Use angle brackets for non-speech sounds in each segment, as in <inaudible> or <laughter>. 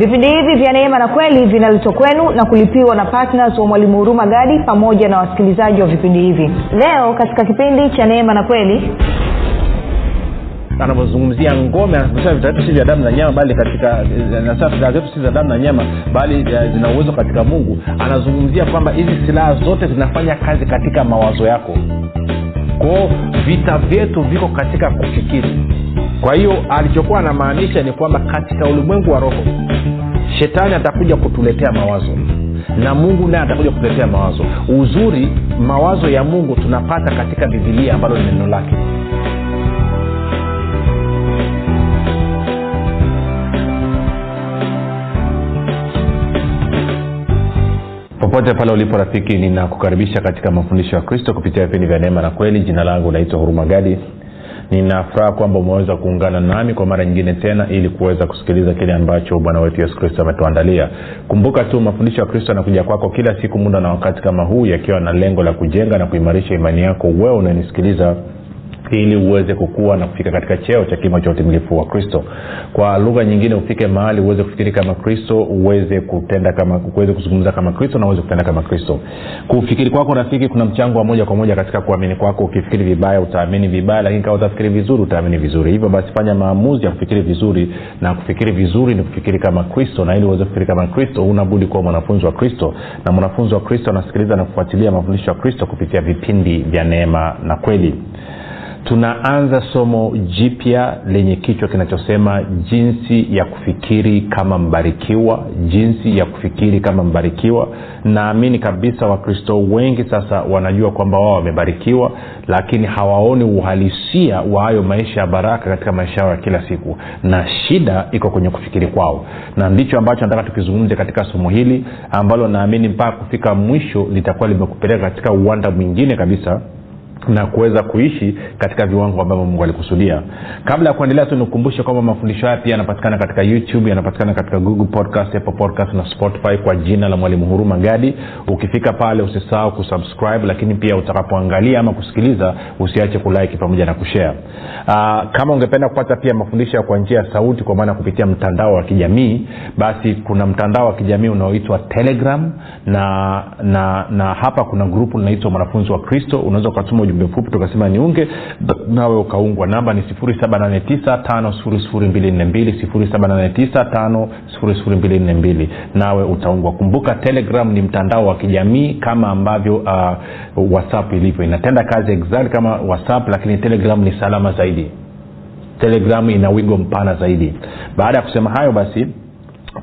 vipindi hivi vya neema na kweli vinaletwa kwenu na kulipiwa na ptns wa mwalimu huruma gadi pamoja na wasikilizaji wa vipindi hivi. Leo katika kipindi cha neema na kweli. Anavyozungumzia ngome anasema vitatu si vya damu na nyama bali katika silaha zetu si za damu na nyama bali eh, zina uwezo katika mungu. Anazungumzia kwamba hizi silaha zote zinafanya kazi katika mawazo yako. Kwao vita vyetu viko katika kufikiri kwa hiyo alichokuwa anamaanisha ni kwamba katika ulimwengu wa roho shetani atakuja kutuletea mawazo na mungu naye atakuja kutuletea mawazo. Uzuri mawazo ya mungu tunapata katika bibilia ambalo ni neno lake. Popote pale ulipo rafiki ninakukaribisha katika mafundisho ya kristo kupitia vipindi vya neema na kweli. Jina langu naitwa huruma gadi ninafuraha kwamba umeweza kuungana nami kwa mara nyingine tena ili kuweza kusikiliza kile ambacho bwana wetu yesu kristo ametuandalia. Kumbuka tu mafundisho ya kristo yanakuja kwako kila siku muda na wakati kama huu yakiwa na lengo la kujenga na kuimarisha imani yako. Wewe unanisikiliza ili uweze kukua na kufika katika cheo cha kimo cha utimilifu wa kristo. Kwa lugha nyingine ufike mahali uweze kufikiri kama kristo uweze kutenda kama uweze kuzungumza kama kristo na uweze kutenda kama kristo. Kufikiri kwako rafiki kuna mchango wa moja kwa moja katika kuamini kwako. Ukifikiri vibaya utaamini vibaya lakini kama utafikiri vizuri utaamini vizuri. Hivyo basi fanya maamuzi ya kufikiri vizuri na kufikiri vizuri ni kufikiri kama kristo. Na ili uweze kufikiri kama kristo unabudi kuwa mwanafunzi wa kristo. Na mwanafunzi wa kristo anasikiliza na kufuatilia mafundisho ya kristo kupitia vipindi vya neema na kweli tunaanza somo jipya lenye kichwa kinachosema jinsi ya kufikiri kama mbarikiwa jinsi ya kufikiri kama mbarikiwa. Naamini kabisa wakristo wengi sasa wanajua kwamba wao wamebarikiwa lakini hawaoni uhalisia wa hayo maisha ya baraka katika maisha yao ya kila siku. Na shida iko kwenye kufikiri kwao. Na ndicho ambacho nataka tukizungumze katika somo hili ambalo naamini mpaka kufika mwisho litakuwa limekupeleka katika uwanda mwingine kabisa na kuweza kuishi katika viwango ambavyo mungu alikusudia. Kabla ya kuendelea tu nikukumbushe kwamba mafundisho haya pia yanapatikana katika youtube yanapatikana katika google podcast apple podcast na spotify kwa jina la mwalimu huruma gadi. Ukifika pale usisahau kusubscribe lakini pia utakapoangalia ama kusikiliza usiache kulike pamoja na kushare. Uh, kama ungependa kupata pia mafundisho kwa njia ya sauti kwa maana kupitia mtandao wa kijamii basi kuna mtandao wa kijamii unaoitwa telegram na na na hapa kuna grupu linaitwa mwanafunzi wa kristo. Unaweza ukatuma ujumbe mfupi tukasema niunge nawe ukaungwa. Namba ni 7895242 nawe utaungwa. Kumbuka telegram ni mtandao wa kijamii kama ambavyo uh, whatsapp ilivyo. Inatenda kazi exactly kama whatsapp lakini telegram ni salama zaidi. Telegram ina wigo mpana zaidi. Baada ya kusema hayo basi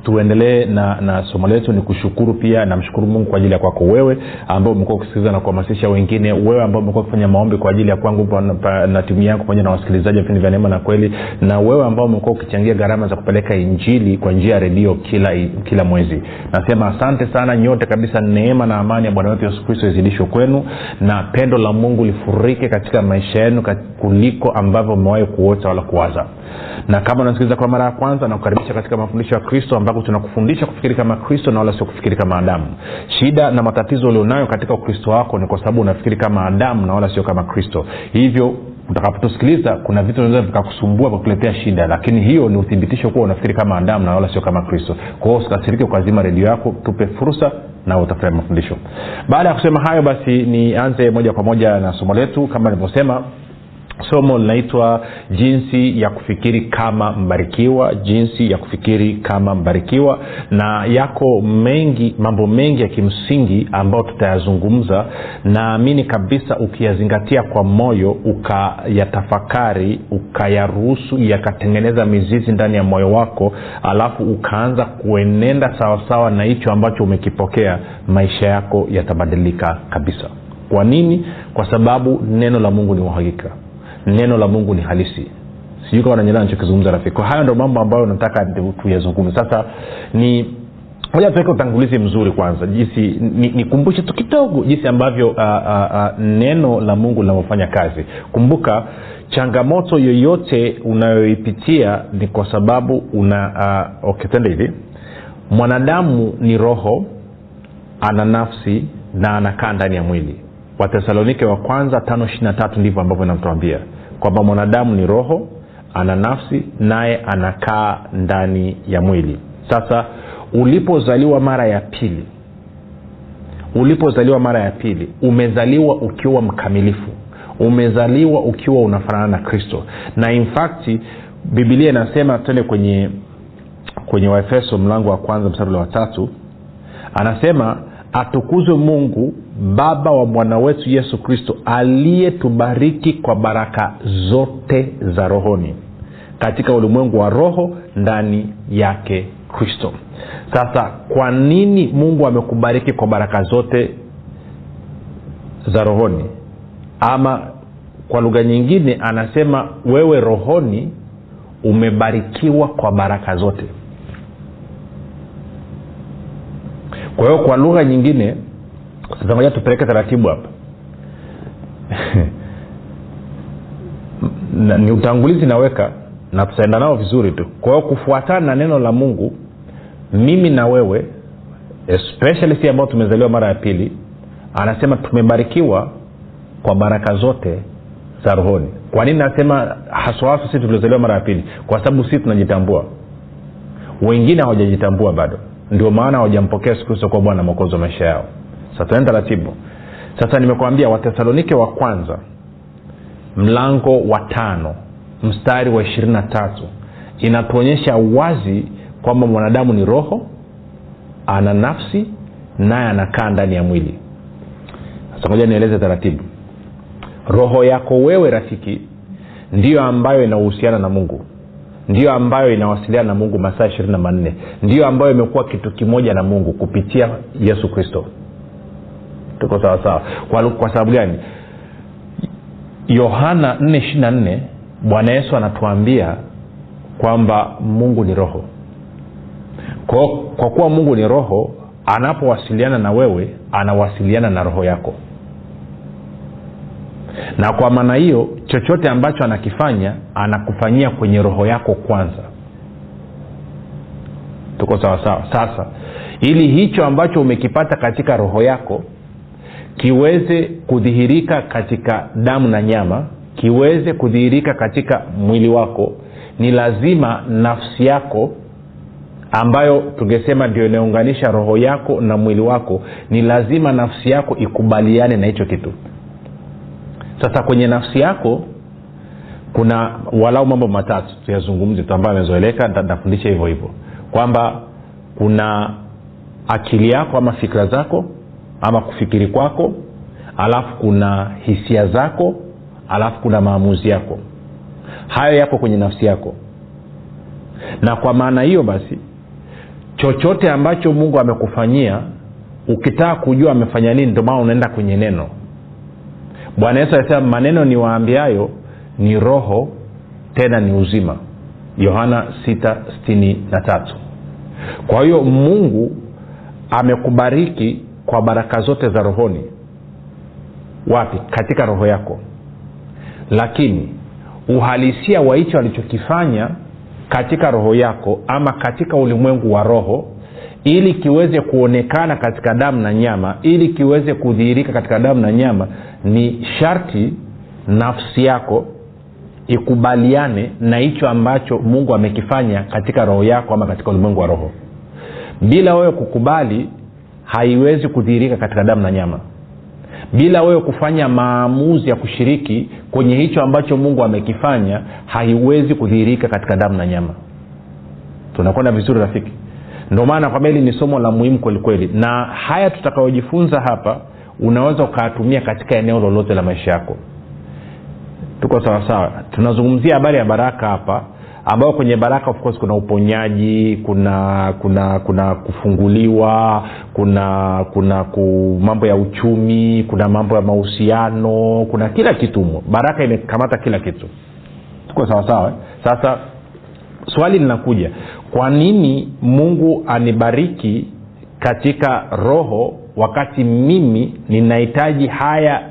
tuendelee na, na somo letu. Ni kushukuru pia namshukuru mungu kwa ajili ya kwako wewe ambao umekuwa ukisikiliza na kuhamasisha wengine. Wewe ambao umekuwa ukifanya maombi kwa ajili ya kwangu na, timu yangu pamoja na wasikilizaji vipindi vya neema na kweli. Na wewe ambao umekuwa ukichangia gharama za kupeleka injili kwa njia ya redio kila kila mwezi. Nasema asante sana nyote kabisa. Neema na amani ya bwana wetu yesu kristo izidishwe kwenu na pendo la mungu lifurike katika maisha yenu kuliko ambavyo umewahi kuota wala kuwaza. Na kama unasikiliza kwa mara ya kwanza nakukaribisha katika mafundisho ya kristo ambako tunakufundisha kufikiri kama kristo na wala sio kufikiri kama adamu. Shida na matatizo ulionayo katika ukristo wako ni kwa sababu unafikiri kama adamu na wala sio kama kristo. Hivyo utakapotusikiliza kuna vitu vinaweza vikakusumbua kukuletea shida lakini hiyo ni uthibitisho kuwa unafikiri kama adamu na wala sio kama kristo. Kwa usikasirike ukazima redio yako tupe fursa na utafurahi mafundisho. Baada ya kusema hayo basi nianze moja kwa moja na somo letu. Kama nilivyosema somo linaitwa jinsi ya kufikiri kama mbarikiwa jinsi ya kufikiri kama mbarikiwa na yako mengi mambo mengi ya kimsingi ambayo tutayazungumza. Naamini kabisa ukiyazingatia kwa moyo ukayatafakari ukayaruhusu yakatengeneza mizizi ndani ya moyo wako alafu ukaanza kuenenda sawasawa na hicho ambacho umekipokea maisha yako yatabadilika kabisa. Kwa nini? Kwa sababu neno la mungu ni uhakika neno la mungu ni halisi. Sijui kama nanyelea nachokizungumza rafiki. Hayo ndo mambo ambayo nataka tuyazungumze. Sasa ni moja tuweke utangulizi mzuri kwanza. Jinsi nikumbushe ni tu kidogo jinsi ambavyo uh, uh, uh, neno la mungu linavyofanya kazi. Kumbuka changamoto yoyote unayoipitia ni kwa sababu una uh, okay, hivi. Mwanadamu ni roho ana nafsi na anakaa ndani ya mwili. Watesalonike wa kwanza tano ishiri na tatu ndivyo ambavyo inatuambia kwamba mwanadamu ni roho ana nafsi naye anakaa ndani ya mwili. Sasa ulipozaliwa mara ya pili ulipozaliwa mara ya pili umezaliwa ukiwa mkamilifu umezaliwa ukiwa unafanana na kristo. Na infakti bibilia inasema tende kwenye kwenye waefeso mlango wa kwanza mstari wa tatu anasema atukuzwe mungu baba wa bwana wetu yesu kristo aliyetubariki kwa baraka zote za rohoni katika ulimwengu wa roho ndani yake kristo. Sasa kwa nini mungu amekubariki kwa baraka zote za rohoni? Ama kwa lugha nyingine anasema wewe rohoni umebarikiwa kwa baraka zote. Kwa hiyo kwa lugha nyingine sasa moja tupeleke taratibu hapa. <laughs> Ni utangulizi naweka na tutaenda nao vizuri tu. Kwa hiyo kufuatana na neno la mungu mimi na wewe especially si ambao tumezaliwa mara ya pili anasema tumebarikiwa kwa baraka zote za rohoni. Kwa nini nasema haswahaswa sisi tuliozaliwa mara ya pili? Kwa sababu sisi tunajitambua. Wengine hawajajitambua bado. Ndio maana hawajampokea siku hizo kuwa bwana mwokozi wa maisha yao sasa taratibu. Sasa nimekwambia watesalonike wa kwanza mlango wa tano mstari wa ishirini na tatu inatuonyesha wazi kwamba mwanadamu ni roho ana nafsi naye anakaa ndani ya mwili. Sasa moja nieleze taratibu. Roho yako wewe rafiki ndiyo ambayo inahusiana na mungu. Ndiyo ambayo inawasiliana na mungu masaa ishirini na manne. Ndiyo ambayo imekuwa kitu kimoja na mungu kupitia yesu kristo tuko sawasawa kwa, kwa sababu gani? Yohana 4 bwana yesu anatuambia kwamba mungu ni roho. Kwa, kwa kuwa mungu ni roho anapowasiliana na wewe anawasiliana na roho yako. Na kwa maana hiyo chochote ambacho anakifanya anakufanyia kwenye roho yako kwanza. Tuko sawasawa sasa ili hicho ambacho umekipata katika roho yako kiweze kudhihirika katika damu na nyama kiweze kudhihirika katika mwili wako ni lazima nafsi yako ambayo tungesema ndio inaunganisha roho yako na mwili wako ni lazima nafsi yako ikubaliane na hicho kitu. Sasa kwenye nafsi yako kuna walau mambo matatu tuyazungumze tu ambayo amezoeleka nafundisha hivyo hivyo. Kwamba kuna akili yako ama fikira zako ama kufikiri kwako alafu kuna hisia zako alafu kuna maamuzi yako. Hayo yako kwenye nafsi yako. Na kwa maana hiyo basi chochote ambacho mungu amekufanyia ukitaka kujua amefanya nini ndio maana unaenda kwenye neno. Bwana yesu alisema maneno ni waambiayo ni roho tena ni uzima. Yohana 663 kwa hiyo mungu amekubariki kwa baraka zote za rohoni. Wapi? Katika roho yako. Lakini uhalisia wa hicho alichokifanya katika roho yako ama katika ulimwengu wa roho ili kiweze kuonekana katika damu na nyama ili kiweze kudhihirika katika damu na nyama ni sharti nafsi yako ikubaliane na hicho ambacho mungu amekifanya katika roho yako ama katika ulimwengu wa roho. Bila wewe kukubali haiwezi kudhihirika katika damu na nyama. Bila wewe kufanya maamuzi ya kushiriki kwenye hicho ambacho mungu amekifanya haiwezi kudhihirika katika damu na nyama. Tunakwenda vizuri rafiki? Ndio maana kwamba hili ni somo la muhimu kwelikweli na haya tutakayojifunza hapa unaweza ukayatumia katika eneo lolote la maisha yako. Tuko sawasawa? Tunazungumzia habari ya baraka hapa ambayo kwenye baraka of course kuna uponyaji kuna kuna kuna kufunguliwa kuna kuna ku, mambo ya uchumi kuna mambo ya mahusiano kuna kila kitu humo. Baraka imekamata kila kitu. Tuko sawasawa sasa swali linakuja kwa nini mungu anibariki katika roho wakati mimi ninahitaji haya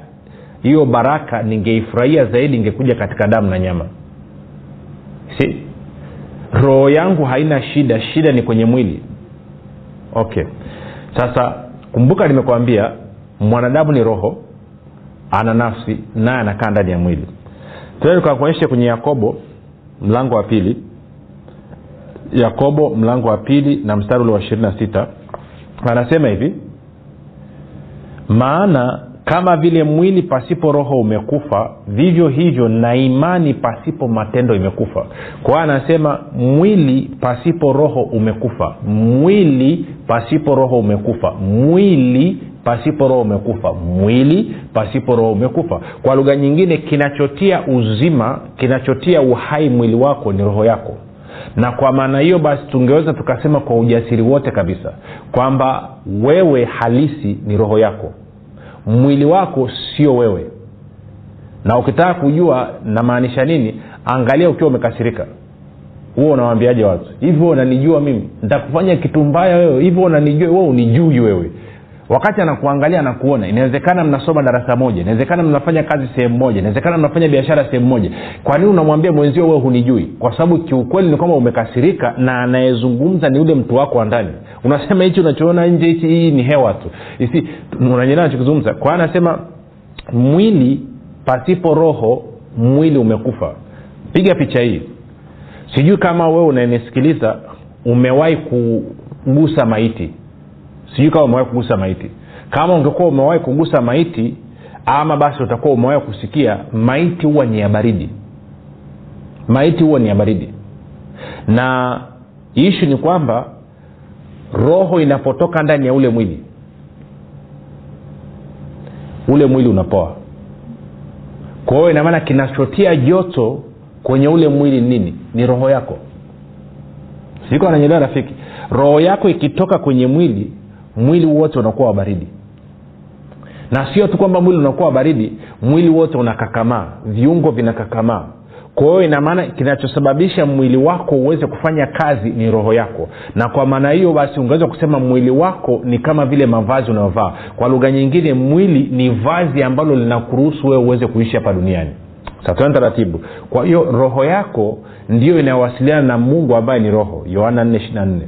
hiyo baraka ningeifurahia zaidi ingekuja katika damu na nyama si roho yangu haina shida shida ni kwenye mwili. Okay. Sasa kumbuka nimekwambia mwanadamu ni roho ana nafsi naye anakaa ndani ya mwili. Tuende tukakuonyesha kwenye yakobo mlango wa pili. Yakobo mlango wa pili na mstari ule wa ishirini na sita. Anasema hivi maana kama vile mwili pasipo roho umekufa vivyo hivyo na imani pasipo matendo imekufa. Kwa anasema mwili pasipo roho umekufa. Mwili pasipo roho umekufa. Mwili pasipo roho umekufa. Mwili pasipo roho umekufa. Kwa lugha nyingine kinachotia uzima kinachotia uhai mwili wako ni roho yako. Na kwa maana hiyo basi tungeweza tukasema kwa ujasiri wote kabisa kwamba wewe halisi ni roho yako mwili wako sio wewe. Na ukitaka kujua namaanisha nini angalia ukiwa umekasirika. Huo unawambiaje watu? Hivyo unanijua mimi? Nitakufanya kitu mbaya wewe? Hivyo unanijua? Wewe unijui wewe wakati anakuangalia anakuona. Inawezekana mnasoma darasa moja inawezekana mnafanya kazi sehemu moja inawezekana mnafanya biashara sehemu moja. Kwa nini unamwambia mwenzio wewe hunijui? Kwa sababu kiukweli ni kwamba umekasirika na anayezungumza ni yule mtu wako wa ndani. Unasema hichi unachoona nje hichi hii ni hewa tu. Unanyelea nachokizungumza. Kwa anasema mwili pasipo roho mwili umekufa. Piga picha hii. Sijui kama wewe unanisikiliza umewahi kugusa maiti sijui kama umewahi kugusa maiti. Kama ungekuwa umewahi kugusa maiti ama basi utakuwa umewahi kusikia maiti huwa ni ya baridi. Maiti huwa ni ya baridi. Na ishu ni kwamba roho inapotoka ndani ya ule mwili ule mwili unapoa. Kwa hiyo inamaana kinachotia joto kwenye ule mwili nini? Ni roho yako. Siko ananyelewa rafiki. Roho yako ikitoka kwenye mwili mwili wote unakuwa wa baridi. Na sio tu kwamba mwili unakuwa wa baridi mwili wote unakakamaa viungo vinakakamaa. Kwa hiyo inamaana kinachosababisha mwili wako uweze kufanya kazi ni roho yako. Na kwa maana hiyo basi ungeweza kusema mwili wako ni kama vile mavazi unayovaa kwa lugha nyingine mwili ni vazi ambalo linakuruhusu wewe uweze kuishi hapa duniani. Satuani taratibu. Kwa hiyo roho yako ndiyo inayowasiliana na mungu ambaye ni roho. Yohana 4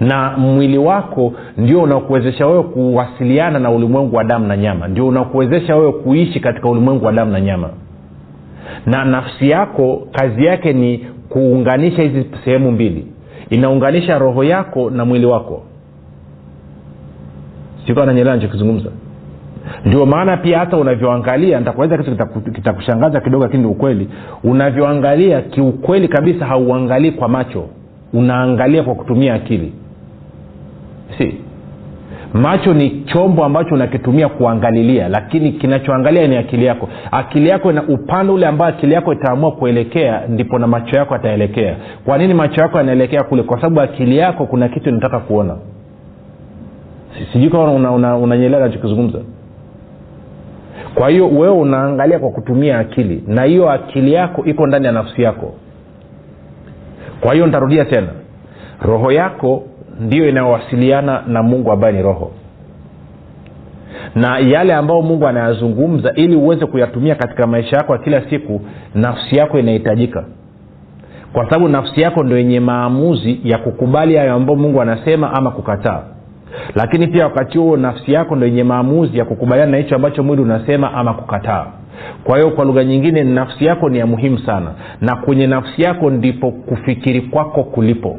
na mwili wako ndio unakuwezesha wewe kuwasiliana na ulimwengu wa damu na nyama. Ndio unakuwezesha wewe kuishi katika ulimwengu wa damu na nyama. Na nafsi yako kazi yake ni kuunganisha hizi sehemu mbili. Inaunganisha roho yako na mwili wako. Sikuwa nanyelewa nachokizungumza ndio maana pia hata unavyoangalia nitakueleza kitu kitakushangaza kita kidogo lakini ukweli. Unavyoangalia kiukweli kabisa hauangalii kwa macho unaangalia kwa kutumia akili. Si. Macho ni chombo ambacho unakitumia kuangalilia lakini kinachoangalia ni akili yako. Akili yako ina upande ule ambao akili yako itaamua kuelekea ndipo na macho yako yataelekea. Kwa nini macho yako yanaelekea kule? Kwa sababu akili yako kuna kitu inataka kuona. Sijui kama unanyelewa una, una, una nachokizungumza kwa hiyo wewe unaangalia kwa kutumia akili na hiyo akili yako iko ndani ya nafsi yako kwa hiyo nitarudia tena. Roho yako ndiyo inayowasiliana na mungu ambaye ni roho. Na yale ambayo mungu anayazungumza ili uweze kuyatumia katika maisha yako ya kila siku nafsi yako inahitajika. Kwa sababu nafsi yako ndo yenye maamuzi ya kukubali hayo ambayo mungu anasema ama kukataa. Lakini pia wakati huo nafsi yako ndo yenye maamuzi ya kukubaliana na hicho ambacho mwili unasema ama kukataa kwa hiyo kwa lugha nyingine nafsi yako ni ya muhimu sana. Na kwenye nafsi yako ndipo kufikiri kwako kulipo.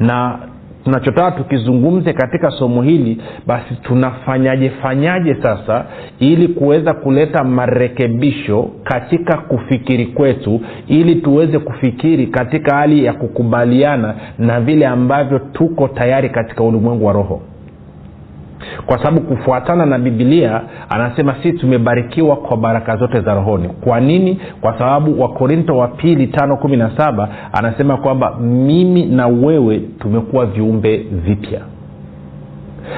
Na tunachotaka tukizungumze katika somo hili basi tunafanyaje fanyaje sasa ili kuweza kuleta marekebisho katika kufikiri kwetu ili tuweze kufikiri katika hali ya kukubaliana na vile ambavyo tuko tayari katika ulimwengu wa roho kwa sababu kufuatana na bibilia anasema sisi tumebarikiwa kwa baraka zote za rohoni. Kwa nini? Kwa sababu wakorinto wa pili tano kumi na anasema kwamba mimi na wewe tumekuwa viumbe vipya.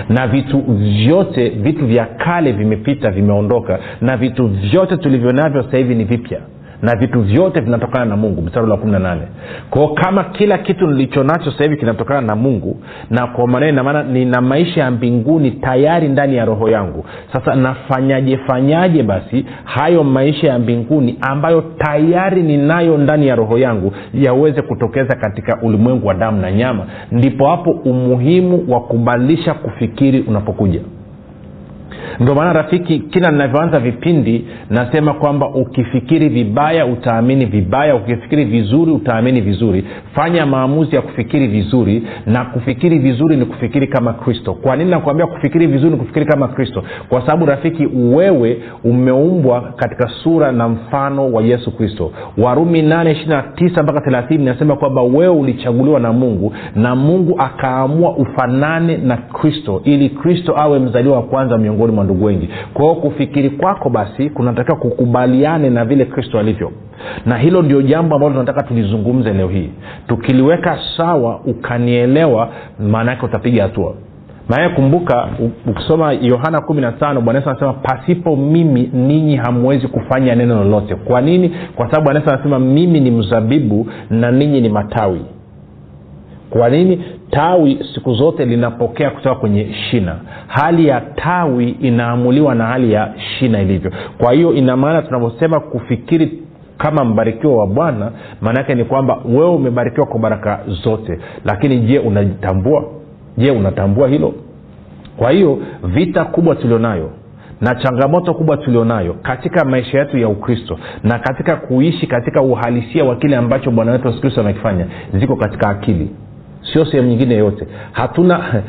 Na vitu vyote vitu vya kale vimepita vimeondoka. Na vitu vyote tulivyo navyo sasa hivi ni vipya na vitu vyote vinatokana na mungu. Mstari wa kumi na nane. Kwao kama kila kitu nilicho nacho sasa hivi kinatokana na mungu na kwa maneno inamaana nina maisha ya mbinguni tayari ndani ya roho yangu. Sasa nafanyaje fanyaje basi hayo maisha ya mbinguni ambayo tayari ninayo ndani ya roho yangu yaweze kutokeza katika ulimwengu wa damu na nyama? Ndipo hapo umuhimu wa kubadilisha kufikiri unapokuja ndio maana rafiki kila ninavyoanza vipindi nasema kwamba ukifikiri vibaya utaamini vibaya. Ukifikiri vizuri utaamini vizuri. Fanya maamuzi ya kufikiri vizuri na kufikiri vizuri ni kufikiri kama kristo. Kwa nini nakuambia kufikiri vizuri ni kufikiri kama kristo? Kwa sababu rafiki wewe umeumbwa katika sura na mfano wa yesu kristo. Warumi 8 mpaka 3 inasema kwamba wewe ulichaguliwa na mungu na mungu akaamua ufanane na kristo ili kristo awe mzaliwa wa kwanza miongoni mwa ndugu wengi. Kwa hiyo kufikiri kwako basi kunatakiwa kukubaliane na vile kristo alivyo. Na hilo ndio jambo ambalo tunataka tulizungumze leo hii. Tukiliweka sawa ukanielewa maana yake utapiga hatua. Maana kumbuka ukisoma yohana 15 bwana anasema pasipo mimi ninyi hamwezi kufanya neno lolote. Kwa nini? Kwa sababu bwana anasema mimi ni mzabibu na ninyi ni matawi kwa nini? Tawi siku zote linapokea kutoka kwenye shina. Hali ya tawi inaamuliwa na hali ya shina ilivyo. Kwa hiyo ina maana tunavyosema kufikiri kama mbarikiwa wa bwana maanaake ni kwamba wewe umebarikiwa kwa baraka zote. Lakini je unajitambua? Je unatambua hilo? Kwa hiyo vita kubwa tulionayo na changamoto kubwa tulionayo katika maisha yetu ya ukristo na katika kuishi katika uhalisia wa kile ambacho bwana wetu yesu kristo amekifanya ziko katika akili sio sehemu nyingine yote. Hatuna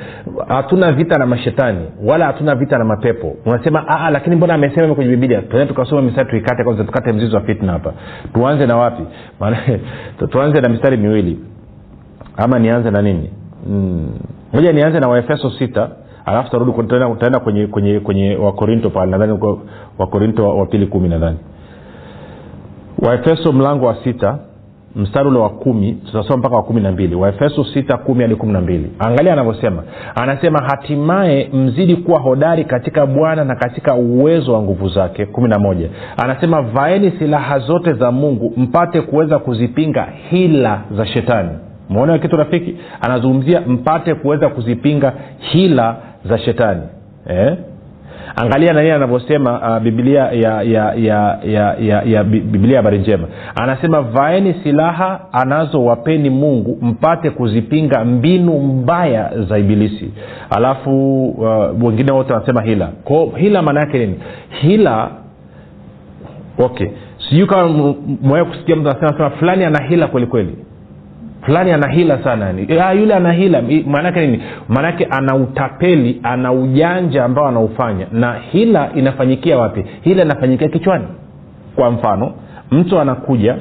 hatuna vita na mashetani wala hatuna vita na mapepo. Unasema Aa, lakini mbona amesema kwenye bibilia tuende tukasoma mistari tuikate kwanza tukate mzizi wa fitna hapa. Tuanze na wapi? <laughs> Tuanze na mistari miwili. Ama nianze na nini? Moja hmm. nianze na waefeso sita alafu tarudi tutaenda kwenye kwenye kwenye wakorinto pale nadhani wakorinto wa pili kumi nadhani. Waefeso mlango wa sita mstari ule wa kumi tutasoma mpaka wa kumi na mbili. Waefeso sita kumi hadi kumi na mbili. Angalia anavyosema. Anasema hatimaye mzidi kuwa hodari katika bwana na katika uwezo wa nguvu zake. kumi na moja. Anasema vaeni silaha zote za mungu mpate kuweza kuzipinga hila za shetani. Umeona kitu rafiki? Anazungumzia mpate kuweza kuzipinga hila za shetani. Eh? Angalia nani anavyosema uh, biblia ya ya ya ya, ya, ya biblia habari njema. Anasema vaeni silaha anazowapeni mungu mpate kuzipinga mbinu mbaya za ibilisi. Alafu uh, wengine wote wanasema hila. Kwao hila maana yake nini? Hila okay. Sijui kama mwee kusikia mtu anasema fulani ana hila kwelikweli kweli fulani ana hila sana. Yani ah, yule ana hila maanake nini? Maanake ana utapeli ana ujanja ambao anaufanya. Na hila inafanyikia wapi? Hila inafanyikia kichwani. Kwa mfano mtu anakuja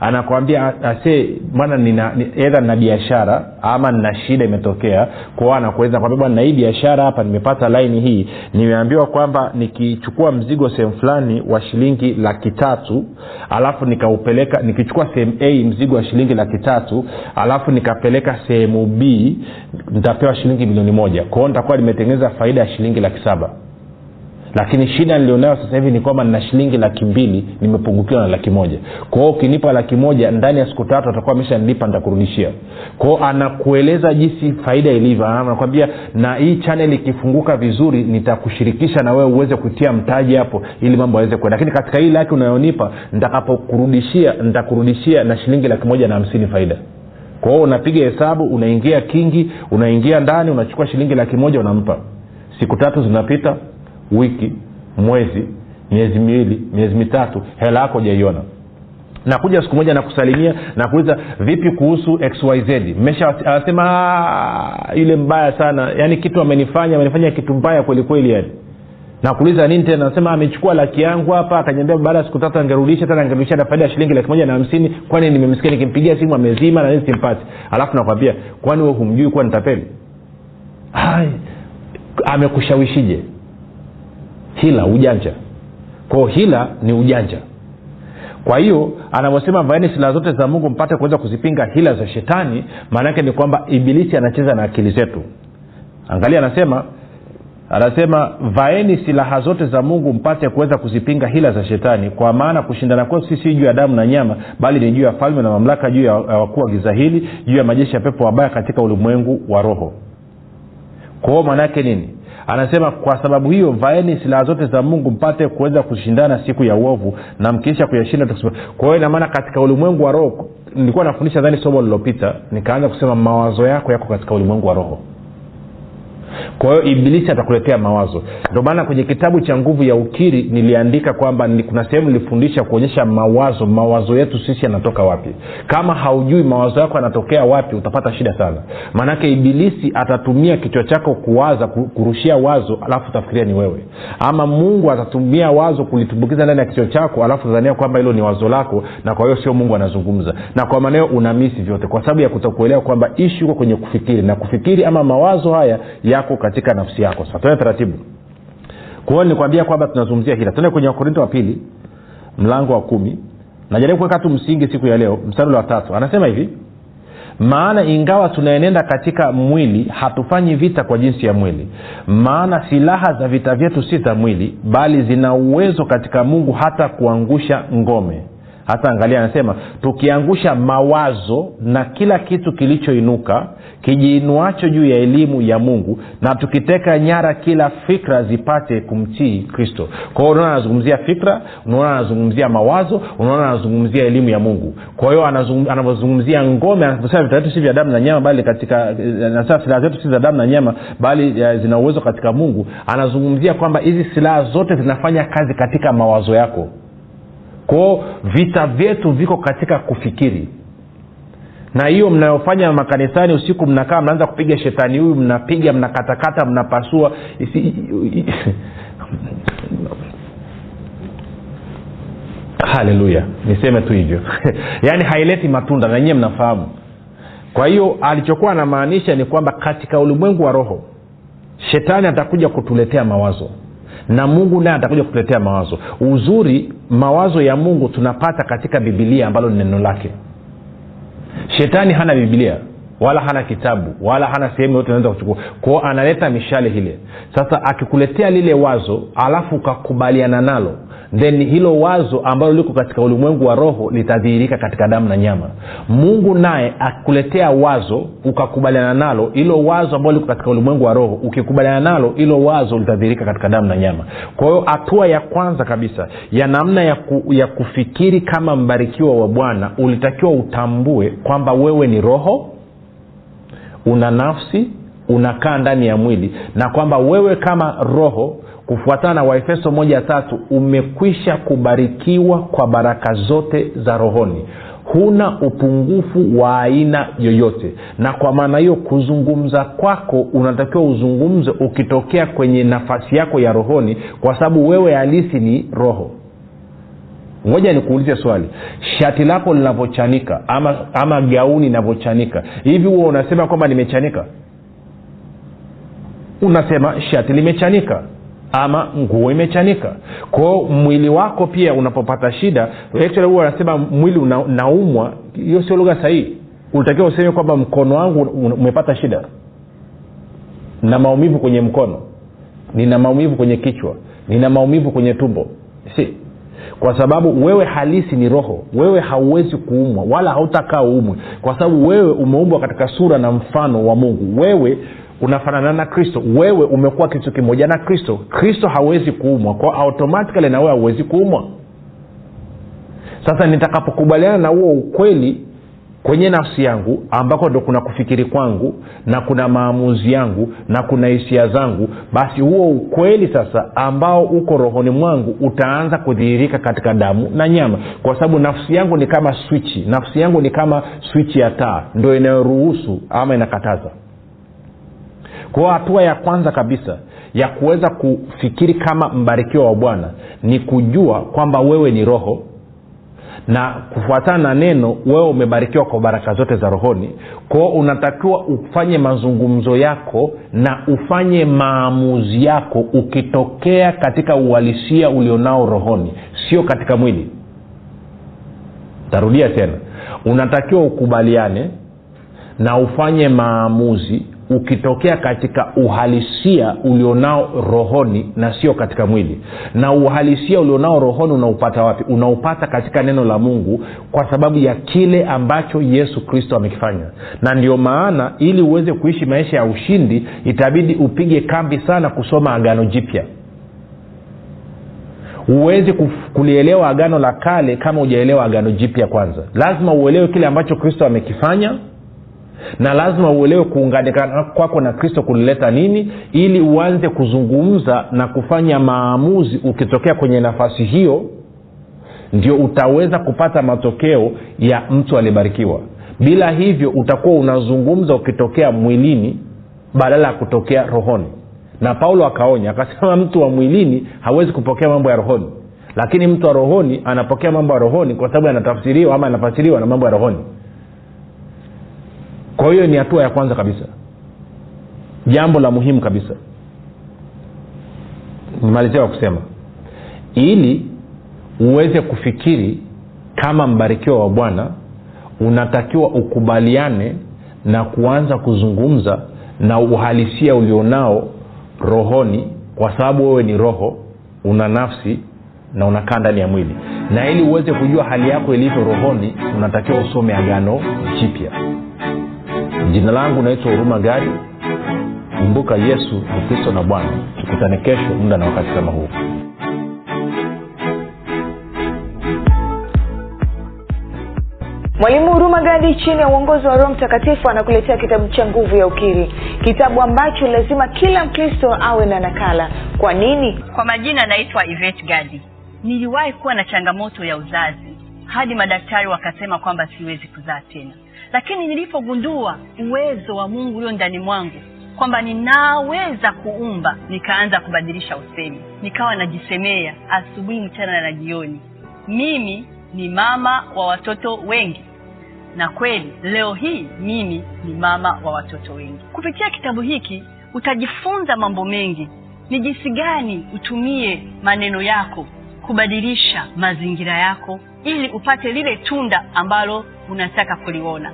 anakwambia ase bwana nina edha nina biashara ama nina shida imetokea kwao anakueleza kwambia bwana na hii biashara hapa nimepata laini hii. Nimeambiwa kwamba nikichukua mzigo sehemu fulani wa shilingi laki tatu alafu nikaupeleka nikichukua sehemu a mzigo wa shilingi laki tatu alafu nikapeleka sehemu b nitapewa shilingi milioni moja. Kwao nitakuwa nimetengeneza faida ya shilingi laki saba lakini shida nilionayo sasa hivi ni kwamba nina shilingi laki mbili nimepungukiwa na laki moja. Kwao ukinipa laki moja ndani ya siku tatu atakuwa ameshanilipa nitakurudishia. Kwao anakueleza jinsi faida ilivyo. Anakwambia na hii chanel ikifunguka vizuri nitakushirikisha na wewe uweze kutia mtaji hapo ili mambo aweze kwenda lakini katika hii laki unayonipa nitakapokurudishia nitakurudishia na shilingi laki moja na hamsini faida. Kwa unapiga hesabu unaingia kingi unaingia ndani unachukua shilingi laki moja unampa. Siku tatu zinapita wiki mwezi miezi miwili miezi mitatu hela yako ujaiona nakuja siku moja nakusalimia nakuuliza vipi kuhusu xyz mesha anasema yule mbaya sana. Yaani kitu amenifanya amenifanya kitu mbaya kwelikweli yani. Nakuuliza nini tena? Nasema amechukua laki yangu hapa. Akanyambia baada ya siku tatu angerudisha tena angerudisha na faida ya shilingi laki moja na hamsini. Kwani nimemsikia nikimpigia simu amezima na nini simpati? Alafu nakwambia kwani we humjui kuwa nitapeli? Amekushawishije hila ujanja. Kwao hila ni ujanja. Kwa hiyo anavyosema vaeni silaha zote za mungu mpate kuweza kuzipinga hila za shetani maanaake ni kwamba ibilisi anacheza na akili zetu. Angalia anasema anasema vaeni silaha zote za mungu mpate kuweza kuzipinga hila za shetani kwa maana kushindana kwetu sisi juu ya damu na nyama bali ni juu ya falme na mamlaka juu ya wakuu wa giza hili juu ya majeshi ya pepo wabaya katika ulimwengu wa roho. Kwao maanaake nini anasema kwa sababu hiyo vaeni silaha zote za mungu mpate kuweza kushindana siku ya uovu na mkiisha kuyashinda. Kwa hiyo inamaana katika ulimwengu wa roho nilikuwa nafundisha dhani somo lililopita nikaanza kusema mawazo yako yako katika ulimwengu wa roho kwa hiyo ibilisi atakuletea mawazo. Ndio maana kwenye kitabu cha nguvu ya ukiri niliandika kwamba ni, kuna sehemu nilifundisha kuonyesha mawazo mawazo yetu sisi yanatoka wapi. Kama haujui mawazo yako yanatokea wapi utapata shida sana. Maanake ibilisi atatumia kichwa chako kuwaza kurushia wazo alafu utafikiria ni wewe. Ama mungu atatumia wazo kulitumbukiza ndani ya kichwa chako alafu tadhania kwamba hilo ni wazo lako na kwa hiyo sio mungu anazungumza. Na kwa maneo unamisi vyote kwa sababu ya kutokuelewa kwamba ishi huko kwenye kufikiri. Na kufikiri ama mawazo haya yako katika nafsi yako. Sasa tuende taratibu. Kwao hiyo kwamba tunazungumzia hila. Tuende kwenye wakorinto wa pili mlango wa kumi. Najaribu kuweka tu msingi siku ya leo mstari wa tatu. Anasema hivi maana ingawa tunaenenda katika mwili hatufanyi vita kwa jinsi ya mwili. Maana silaha za vita vyetu si za mwili bali zina uwezo katika mungu hata kuangusha ngome hasa angalia anasema tukiangusha mawazo na kila kitu kilichoinuka kijiinuacho juu ya elimu ya mungu na tukiteka nyara kila fikra zipate kumtii kristo. Kwa unaona anazungumzia fikra unaona anazungumzia mawazo unaona anazungumzia elimu ya mungu. Kwa hiyo anavyozungumzia ngome anavyosema vita vyetu si vya damu na nyama bali katika anasema silaha zetu si za damu na nyama bali zina uwezo katika mungu anazungumzia kwamba hizi silaha zote zinafanya kazi katika mawazo yako kwao vita vyetu viko katika kufikiri. Na hiyo mnayofanya makanisani usiku mnakaa mnaanza kupiga shetani huyu mnapiga mnakatakata mnapasua haleluya. Niseme tu hivyo. <laughs> Yaani haileti matunda na nyie mnafahamu. Kwa hiyo alichokuwa anamaanisha ni kwamba katika ulimwengu wa roho shetani atakuja kutuletea mawazo na mungu naye atakuja kutuletea mawazo. Uzuri mawazo ya mungu tunapata katika bibilia ambalo ni neno lake. Shetani hana bibilia wala hana kitabu wala hana sehemu yote naweza kuchukua. Kwao analeta mishale hile. Sasa akikuletea lile wazo alafu ukakubaliana nalo then hilo wazo ambalo liko katika ulimwengu wa roho litadhihirika katika damu na nyama. Mungu naye akuletea wazo ukakubaliana nalo hilo wazo ambalo liko katika ulimwengu wa roho ukikubaliana nalo hilo wazo litadhihirika katika damu na nyama. Kwa hiyo hatua ya kwanza kabisa ya namna ya, ku, ya kufikiri kama mbarikiwa wa bwana ulitakiwa utambue kwamba wewe ni roho una nafsi unakaa ndani ya mwili na kwamba wewe kama roho kufuatana na waefeso moja tatu umekwisha kubarikiwa kwa baraka zote za rohoni. Huna upungufu wa aina yoyote. Na kwa maana hiyo kuzungumza kwako unatakiwa uzungumze ukitokea kwenye nafasi yako ya rohoni kwa sababu wewe halisi ni roho. Ngoja nikuulize swali. Shati lako linavyochanika ama, ama gauni inavyochanika hivi huo unasema kwamba nimechanika unasema shati limechanika ama nguo imechanika. Kwao mwili wako pia unapopata shida actually huwa anasema mwili una, unaumwa. Hiyo sio lugha sahihi. Ulitakiwa useme kwamba mkono wangu umepata shida. Na maumivu kwenye mkono. Nina maumivu kwenye kichwa. Nina maumivu kwenye tumbo. Si. Kwa sababu wewe halisi ni roho. Wewe hauwezi kuumwa wala hautakaa uumwe. Kwa sababu wewe umeumbwa katika sura na mfano wa mungu. Wewe unafanana na kristo. Wewe umekuwa kitu kimoja na kristo. Kristo hawezi kuumwa. Kwa automatikali na hauwezi kuumwa. Sasa nitakapokubaliana na huo ukweli kwenye nafsi yangu ambako ndo kuna kufikiri kwangu na kuna maamuzi yangu na kuna hisia zangu basi huo ukweli sasa ambao uko rohoni mwangu utaanza kudhihirika katika damu na nyama. Kwa sababu nafsi yangu ni kama swichi. Nafsi yangu ni kama swichi ya taa. Ndo inayoruhusu ama inakataza kwao hatua ya kwanza kabisa ya kuweza kufikiri kama mbarikiwa wa bwana ni kujua kwamba wewe ni roho na kufuatana na neno wewe umebarikiwa kwa baraka zote za rohoni. Kwao unatakiwa ufanye mazungumzo yako na ufanye maamuzi yako ukitokea katika uhalisia ulionao rohoni sio katika mwili. Tarudia tena. Unatakiwa ukubaliane na ufanye maamuzi ukitokea katika uhalisia ulionao rohoni na sio katika mwili. Na uhalisia ulionao rohoni unaupata wapi? Unaupata katika neno la mungu kwa sababu ya kile ambacho yesu kristo amekifanya. Na ndio maana ili uweze kuishi maisha ya ushindi itabidi upige kambi sana kusoma agano jipya. Huwezi kulielewa agano la kale kama hujaelewa agano jipya kwanza. Lazima uelewe kile ambacho kristo amekifanya na lazima uelewe kuunganikana kwako na kristo kulileta nini ili uanze kuzungumza na kufanya maamuzi ukitokea kwenye nafasi hiyo ndio utaweza kupata matokeo ya mtu aliyebarikiwa. Bila hivyo utakuwa unazungumza ukitokea mwilini badala ya kutokea rohoni. Na paulo akaonya akasema mtu wa mwilini hawezi kupokea mambo ya rohoni. Lakini mtu wa rohoni anapokea mambo ya rohoni kwa sababu anatafsiriwa ama anafasiriwa na mambo ya rohoni kwa hiyo ni hatua ya kwanza kabisa. Jambo la muhimu kabisa. Nimalizia kwa kusema ili uweze kufikiri kama mbarikiwa wa bwana unatakiwa ukubaliane na kuanza kuzungumza na uhalisia ulionao rohoni kwa sababu wewe ni roho una nafsi na unakaa ndani ya mwili. Na ili uweze kujua hali yako ilivyo rohoni unatakiwa usome agano jipya jina langu naitwa huruma gadi. Kumbuka yesu ni kristo na bwana. Tukutane kesho muda na wakati kama huu. Mwalimu huruma gadi chini ya uongozi wa roho mtakatifu anakuletea kitabu cha nguvu ya ukiri. Kitabu ambacho lazima kila mkristo awe na nakala. Kwa nini? Kwa majina naitwa ivet gadi. Niliwahi kuwa na changamoto ya uzazi. Hadi madaktari wakasema kwamba siwezi kuzaa tena lakini nilipogundua uwezo wa mungu ulio ndani mwangu kwamba ninaweza kuumba nikaanza kubadilisha usemi. Nikawa najisemea asubuhi mchana na jioni. Mimi ni mama wa watoto wengi. Na kweli leo hii mimi ni mama wa watoto wengi. Kupitia kitabu hiki utajifunza mambo mengi. Ni jinsi gani utumie maneno yako kubadilisha mazingira yako ili upate lile tunda ambalo unataka kuliona.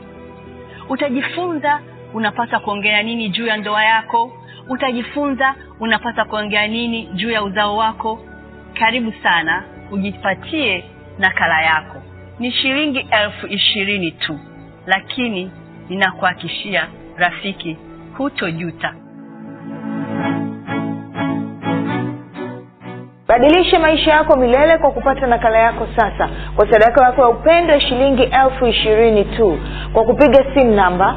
Utajifunza unapata kuongea nini juu ya ndoa yako. Utajifunza unapata kuongea nini juu ya uzao wako. Karibu sana ujipatie nakala yako. Ni shilingi elfu ishirini tu lakini ninakuhakishia rafiki hutojuta badilisha maisha yako milele kwa kupata nakala yako sasa. Kwa sadaka yako ya upendo ya shilingi elfu ishirini tu. Kwa kupiga simu namba